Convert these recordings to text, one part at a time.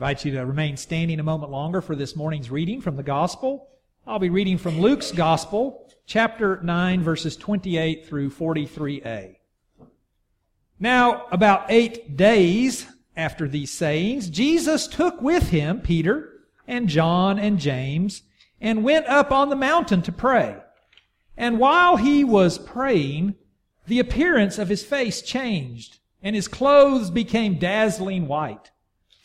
invite you to remain standing a moment longer for this morning's reading from the Gospel. I'll be reading from Luke's Gospel, chapter 9, verses 28 through 43a. Now, about eight days after these sayings, Jesus took with him Peter and John and James and went up on the mountain to pray. And while he was praying, the appearance of his face changed and his clothes became dazzling white.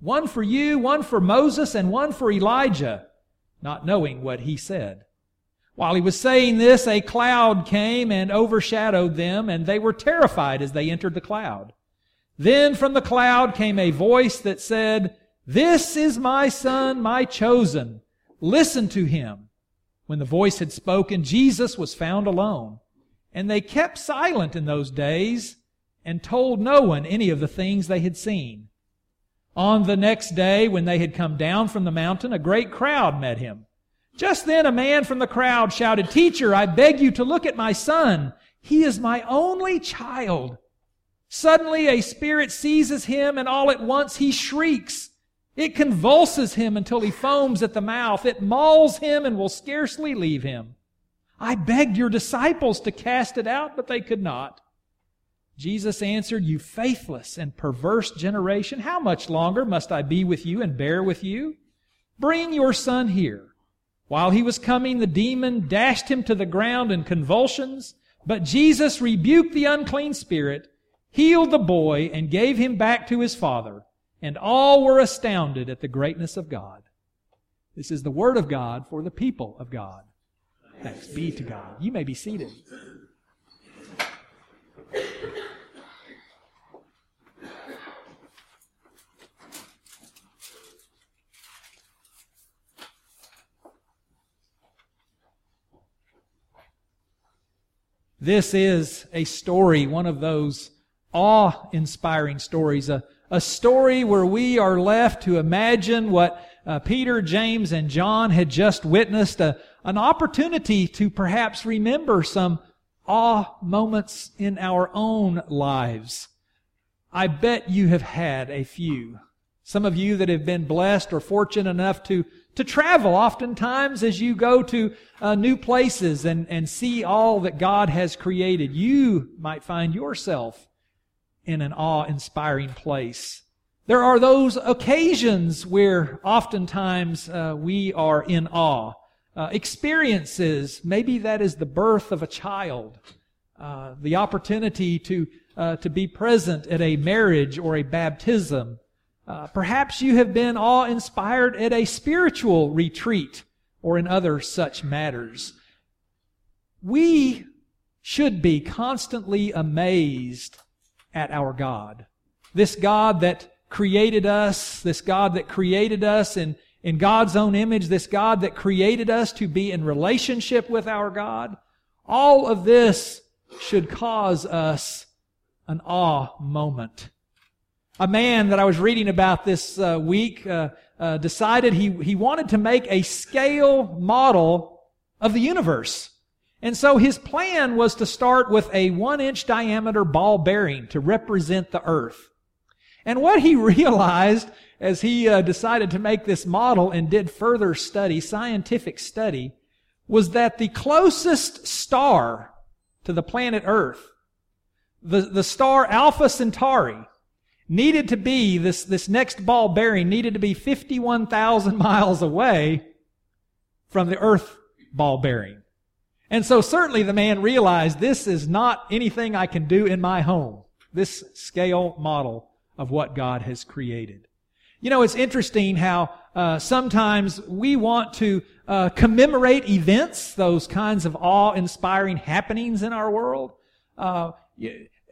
one for you, one for Moses, and one for Elijah, not knowing what he said. While he was saying this, a cloud came and overshadowed them, and they were terrified as they entered the cloud. Then from the cloud came a voice that said, This is my son, my chosen. Listen to him. When the voice had spoken, Jesus was found alone. And they kept silent in those days and told no one any of the things they had seen. On the next day, when they had come down from the mountain, a great crowd met him. Just then a man from the crowd shouted, Teacher, I beg you to look at my son. He is my only child. Suddenly a spirit seizes him and all at once he shrieks. It convulses him until he foams at the mouth. It mauls him and will scarcely leave him. I begged your disciples to cast it out, but they could not. Jesus answered, You faithless and perverse generation, how much longer must I be with you and bear with you? Bring your son here. While he was coming, the demon dashed him to the ground in convulsions, but Jesus rebuked the unclean spirit, healed the boy, and gave him back to his father, and all were astounded at the greatness of God. This is the word of God for the people of God. Thanks be to God. You may be seated. This is a story, one of those awe-inspiring stories, a, a story where we are left to imagine what uh, Peter, James, and John had just witnessed, a, an opportunity to perhaps remember some awe moments in our own lives. I bet you have had a few. Some of you that have been blessed or fortunate enough to to travel oftentimes as you go to uh, new places and, and see all that God has created. You might find yourself in an awe-inspiring place. There are those occasions where oftentimes uh, we are in awe. Uh, experiences, maybe that is the birth of a child, uh, the opportunity to uh, to be present at a marriage or a baptism, uh, perhaps you have been awe inspired at a spiritual retreat or in other such matters. We should be constantly amazed at our God. This God that created us, this God that created us in, in God's own image, this God that created us to be in relationship with our God. All of this should cause us an awe moment a man that I was reading about this uh, week uh, uh, decided he, he wanted to make a scale model of the universe. And so his plan was to start with a one inch diameter ball bearing to represent the earth. And what he realized as he uh, decided to make this model and did further study, scientific study, was that the closest star to the planet Earth, the, the star Alpha Centauri, needed to be, this, this next ball bearing needed to be 51,000 miles away from the earth ball bearing. And so certainly the man realized this is not anything I can do in my home. This scale model of what God has created. You know, it's interesting how uh, sometimes we want to uh, commemorate events, those kinds of awe-inspiring happenings in our world. Uh,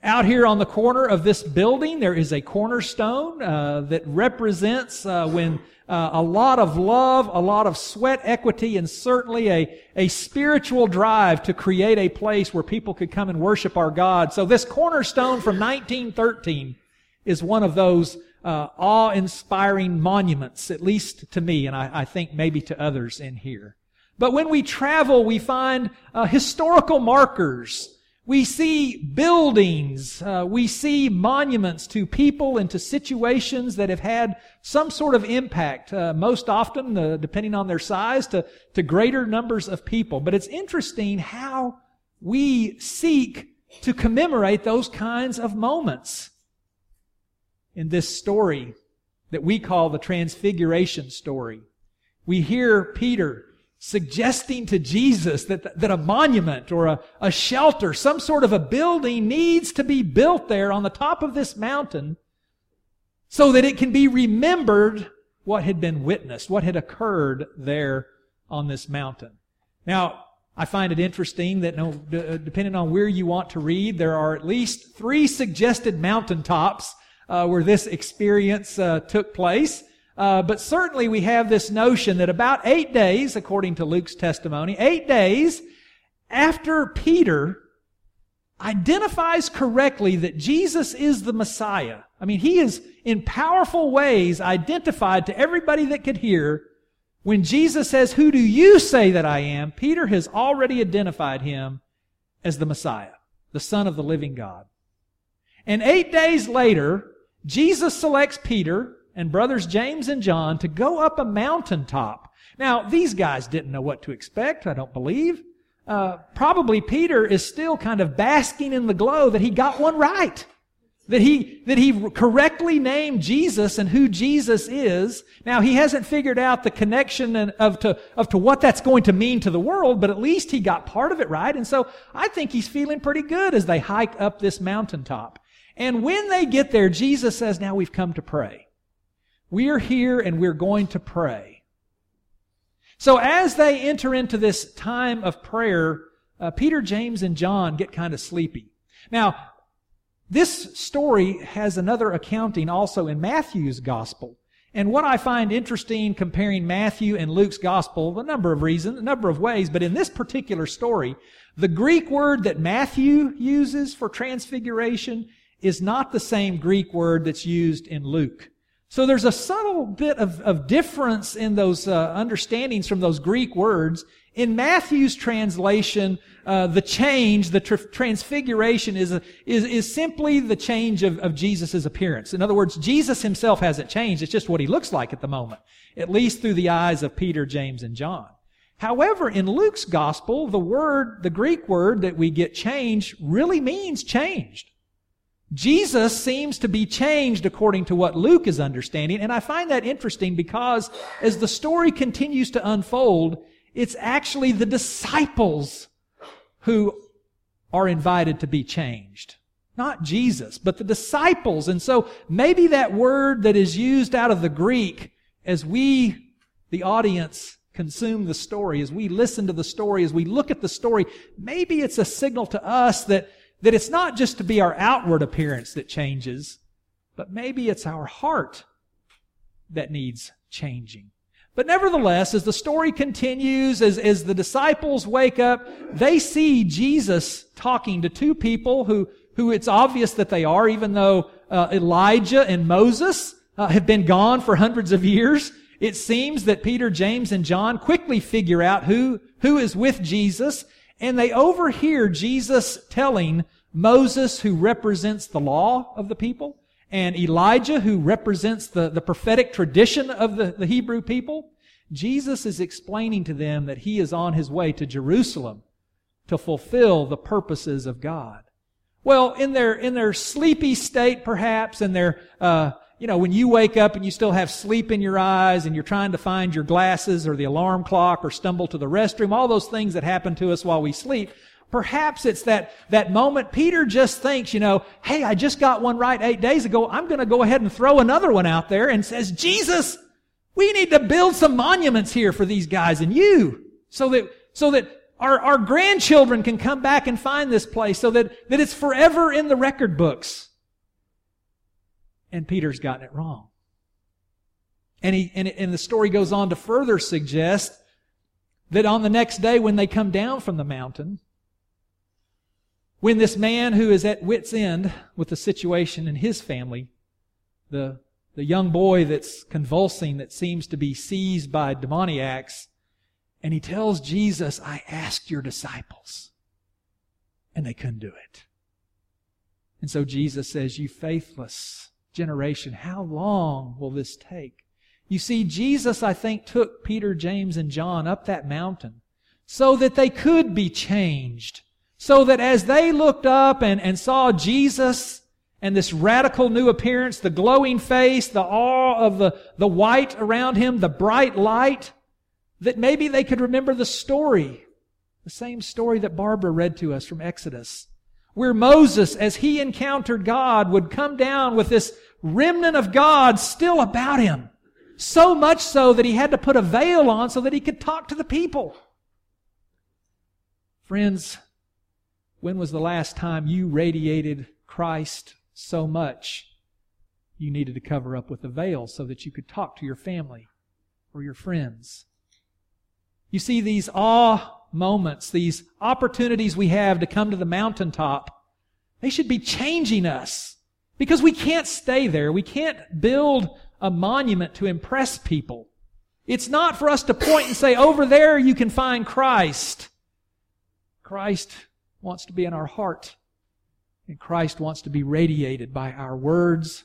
out here on the corner of this building, there is a cornerstone uh, that represents uh, when uh, a lot of love, a lot of sweat equity, and certainly a, a spiritual drive to create a place where people could come and worship our God. So this cornerstone from 1913 is one of those uh, awe-inspiring monuments, at least to me, and I, I, think maybe to others in here. But when we travel, we find uh, historical markers we see buildings, uh, we see monuments to people and to situations that have had some sort of impact, uh, most often, uh, depending on their size, to, to greater numbers of people. But it's interesting how we seek to commemorate those kinds of moments. In this story that we call the Transfiguration story, we hear Peter suggesting to Jesus that, that a monument or a, a shelter, some sort of a building needs to be built there on the top of this mountain so that it can be remembered what had been witnessed, what had occurred there on this mountain. Now, I find it interesting that no, depending on where you want to read, there are at least three suggested mountaintops uh, where this experience uh, took place. Uh, but certainly we have this notion that about eight days, according to Luke's testimony, eight days after Peter identifies correctly that Jesus is the Messiah. I mean, he is in powerful ways identified to everybody that could hear. When Jesus says, Who do you say that I am? Peter has already identified him as the Messiah, the Son of the living God. And eight days later, Jesus selects Peter and brothers James and John to go up a mountaintop. Now, these guys didn't know what to expect, I don't believe. Uh, probably Peter is still kind of basking in the glow that he got one right. That he, that he correctly named Jesus and who Jesus is. Now, he hasn't figured out the connection of to, of to what that's going to mean to the world, but at least he got part of it right. And so I think he's feeling pretty good as they hike up this mountaintop. And when they get there, Jesus says, now we've come to pray. We're here and we're going to pray. So as they enter into this time of prayer, uh, Peter, James, and John get kind of sleepy. Now, this story has another accounting also in Matthew's gospel. And what I find interesting comparing Matthew and Luke's gospel, a number of reasons, a number of ways, but in this particular story, the Greek word that Matthew uses for transfiguration is not the same Greek word that's used in Luke. So there's a subtle bit of, of difference in those uh, understandings from those Greek words. In Matthew's translation, uh, the change, the tr- transfiguration is, is, is simply the change of, of Jesus' appearance. In other words, Jesus himself hasn't changed. It's just what he looks like at the moment, at least through the eyes of Peter, James, and John. However, in Luke's gospel, the word, the Greek word that we get changed really means changed. Jesus seems to be changed according to what Luke is understanding, and I find that interesting because as the story continues to unfold, it's actually the disciples who are invited to be changed. Not Jesus, but the disciples. And so maybe that word that is used out of the Greek as we, the audience, consume the story, as we listen to the story, as we look at the story, maybe it's a signal to us that that it's not just to be our outward appearance that changes, but maybe it's our heart that needs changing. But nevertheless, as the story continues, as, as the disciples wake up, they see Jesus talking to two people who, who it's obvious that they are, even though uh, Elijah and Moses uh, have been gone for hundreds of years. It seems that Peter, James, and John quickly figure out who, who is with Jesus and they overhear Jesus telling Moses, who represents the law of the people, and Elijah, who represents the, the prophetic tradition of the, the Hebrew people, Jesus is explaining to them that he is on his way to Jerusalem to fulfill the purposes of God. Well, in their, in their sleepy state, perhaps, in their, uh, you know, when you wake up and you still have sleep in your eyes and you're trying to find your glasses or the alarm clock or stumble to the restroom, all those things that happen to us while we sleep, perhaps it's that, that moment Peter just thinks, you know, hey, I just got one right eight days ago. I'm going to go ahead and throw another one out there and says, Jesus, we need to build some monuments here for these guys and you so that, so that our, our grandchildren can come back and find this place so that, that it's forever in the record books. And Peter's gotten it wrong. And he, and, and the story goes on to further suggest that on the next day when they come down from the mountain, when this man who is at wit's end with the situation in his family, the, the young boy that's convulsing, that seems to be seized by demoniacs, and he tells Jesus, I asked your disciples, and they couldn't do it. And so Jesus says, You faithless generation, how long will this take? You see, Jesus, I think, took Peter, James, and John up that mountain so that they could be changed. So that as they looked up and, and saw Jesus and this radical new appearance, the glowing face, the awe of the, the white around him, the bright light, that maybe they could remember the story, the same story that Barbara read to us from Exodus, where Moses, as he encountered God, would come down with this remnant of God still about him. So much so that he had to put a veil on so that he could talk to the people. Friends, when was the last time you radiated Christ so much you needed to cover up with a veil so that you could talk to your family or your friends? You see, these awe moments, these opportunities we have to come to the mountaintop, they should be changing us because we can't stay there. We can't build a monument to impress people. It's not for us to point and say, over there you can find Christ. Christ wants to be in our heart. And Christ wants to be radiated by our words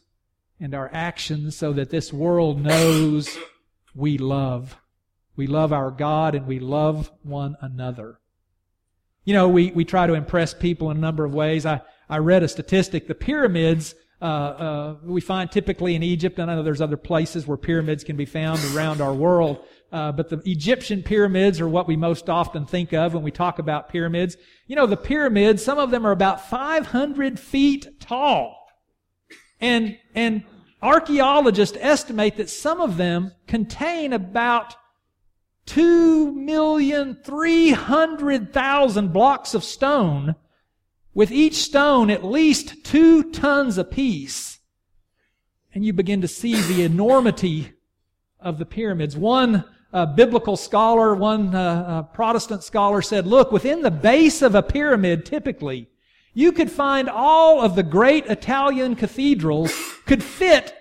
and our actions so that this world knows we love. We love our God and we love one another. You know, we, we try to impress people in a number of ways. I, I read a statistic. The pyramids, uh, uh, we find typically in Egypt, and I know there's other places where pyramids can be found around our world. Uh, but the Egyptian pyramids are what we most often think of when we talk about pyramids. You know, the pyramids, some of them are about 500 feet tall. And, and archaeologists estimate that some of them contain about 2,300,000 blocks of stone, with each stone at least two tons apiece. And you begin to see the enormity of the pyramids. One a biblical scholar, one uh, Protestant scholar said, look, within the base of a pyramid, typically, you could find all of the great Italian cathedrals could fit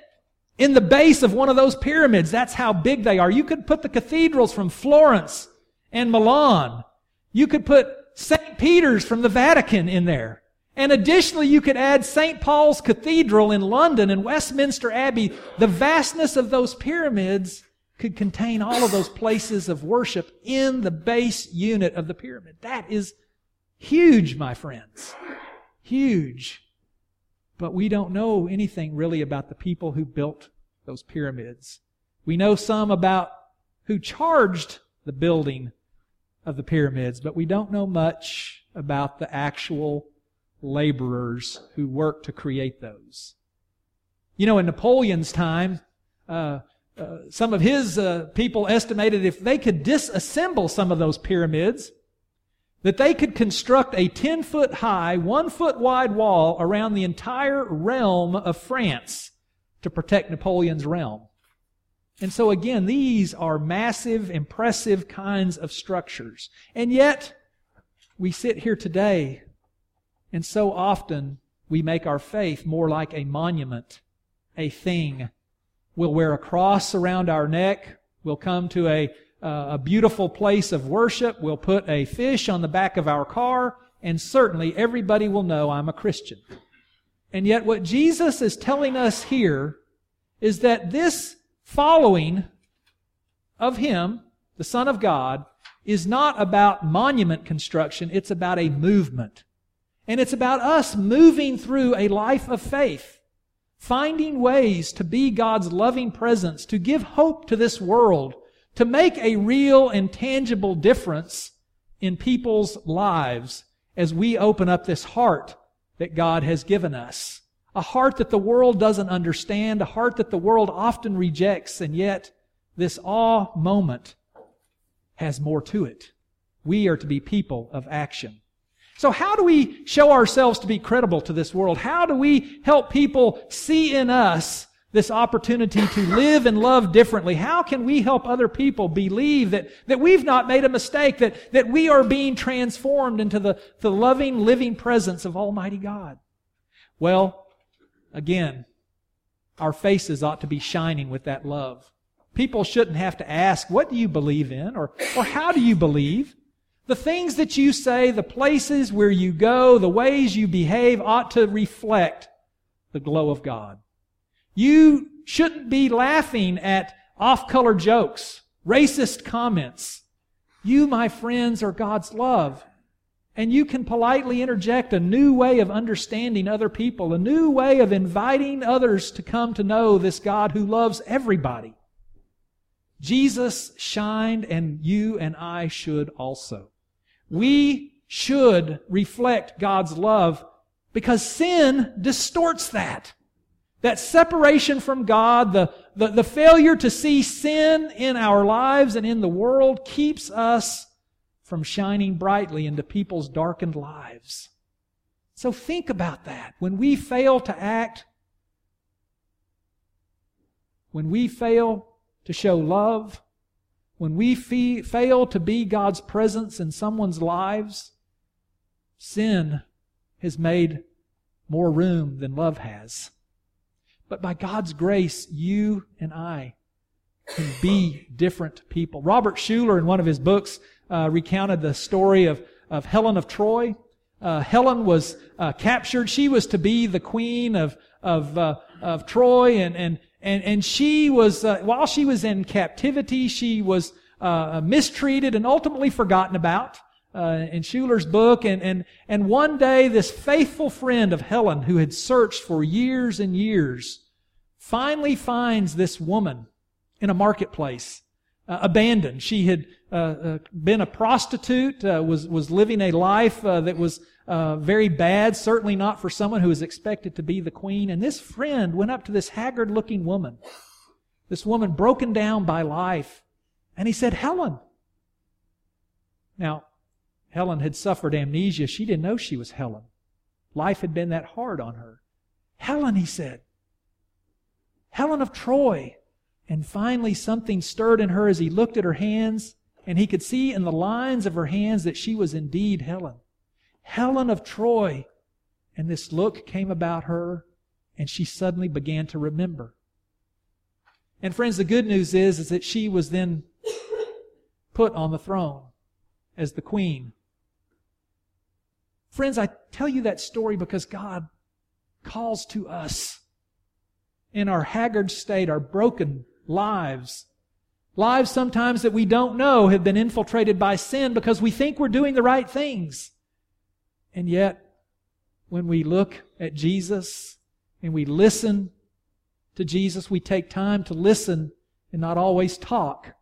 in the base of one of those pyramids. That's how big they are. You could put the cathedrals from Florence and Milan. You could put St. Peter's from the Vatican in there. And additionally, you could add St. Paul's Cathedral in London and Westminster Abbey. The vastness of those pyramids could contain all of those places of worship in the base unit of the pyramid. That is huge, my friends. Huge. But we don't know anything really about the people who built those pyramids. We know some about who charged the building of the pyramids, but we don't know much about the actual laborers who worked to create those. You know, in Napoleon's time, uh, uh, some of his uh, people estimated if they could disassemble some of those pyramids, that they could construct a 10 foot high, 1 foot wide wall around the entire realm of France to protect Napoleon's realm. And so again, these are massive, impressive kinds of structures. And yet, we sit here today, and so often we make our faith more like a monument, a thing, We'll wear a cross around our neck. We'll come to a, uh, a beautiful place of worship. We'll put a fish on the back of our car. And certainly everybody will know I'm a Christian. And yet what Jesus is telling us here is that this following of Him, the Son of God, is not about monument construction. It's about a movement. And it's about us moving through a life of faith finding ways to be God's loving presence, to give hope to this world, to make a real and tangible difference in people's lives as we open up this heart that God has given us. A heart that the world doesn't understand, a heart that the world often rejects, and yet this awe moment has more to it. We are to be people of action. So how do we show ourselves to be credible to this world? How do we help people see in us this opportunity to live and love differently? How can we help other people believe that, that we've not made a mistake, that, that we are being transformed into the, the loving, living presence of Almighty God? Well, again, our faces ought to be shining with that love. People shouldn't have to ask, what do you believe in? Or, or how do you believe? The things that you say, the places where you go, the ways you behave ought to reflect the glow of God. You shouldn't be laughing at off-color jokes, racist comments. You, my friends, are God's love. And you can politely interject a new way of understanding other people, a new way of inviting others to come to know this God who loves everybody. Jesus shined and you and I should also. We should reflect God's love because sin distorts that. That separation from God, the, the, the, failure to see sin in our lives and in the world keeps us from shining brightly into people's darkened lives. So think about that. When we fail to act, when we fail to show love, when we fe- fail to be God's presence in someone's lives, sin has made more room than love has. But by God's grace, you and I can be different people. Robert Schuller, in one of his books, uh, recounted the story of, of Helen of Troy. Uh, Helen was uh, captured. She was to be the queen of of uh, of Troy, and and and and she was uh, while she was in captivity, she was uh, mistreated and ultimately forgotten about. In Schuller's book, and, and, and one day this faithful friend of Helen, who had searched for years and years, finally finds this woman in a marketplace, uh, abandoned. She had uh, uh been a prostitute, uh, was was living a life uh, that was very bad, certainly not for someone who was expected to be the queen. And this friend went up to this haggard looking woman, this woman broken down by life, and he said, Helen. Now, Helen had suffered amnesia. She didn't know she was Helen. Life had been that hard on her. Helen, he said. Helen of Troy. And finally, something stirred in her as he looked at her hands, and he could see in the lines of her hands that she was indeed Helen. Helen of Troy. And this look came about her, and she suddenly began to remember. And friends, the good news is, is that she was then put on the throne as the queen. Friends, I tell you that story because God calls to us in our haggard state, our broken lives. Lives sometimes that we don't know have been infiltrated by sin because we think we're doing the right things. And yet, when we look at Jesus and we listen to Jesus, we take time to listen and not always talk.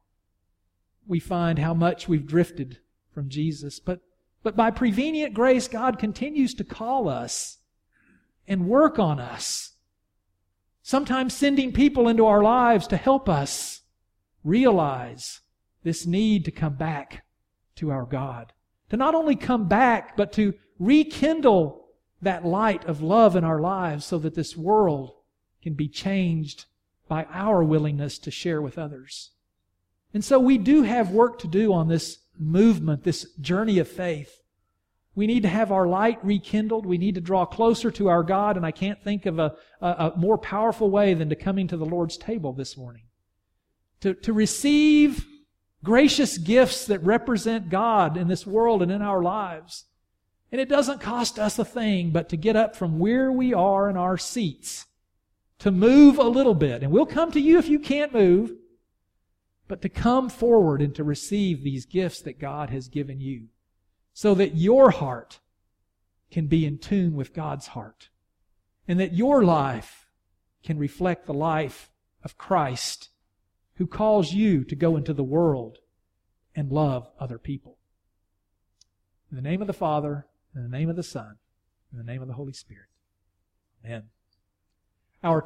We find how much we've drifted from Jesus. But, but by prevenient grace, God continues to call us and work on us. Sometimes sending people into our lives to help us realize this need to come back to our God. To not only come back, but to rekindle that light of love in our lives so that this world can be changed by our willingness to share with others. And so we do have work to do on this movement, this journey of faith. We need to have our light rekindled. We need to draw closer to our God, and I can't think of a, a, a more powerful way than to coming to the Lord's table this morning. To, to receive gracious gifts that represent God in this world and in our lives. And it doesn't cost us a thing but to get up from where we are in our seats to move a little bit. And we'll come to you if you can't move, but to come forward and to receive these gifts that God has given you so that your heart can be in tune with God's heart and that your life can reflect the life of Christ who calls you to go into the world and love other people. In the name of the Father, in the name of the Son, in the name of the Holy Spirit. Amen. Our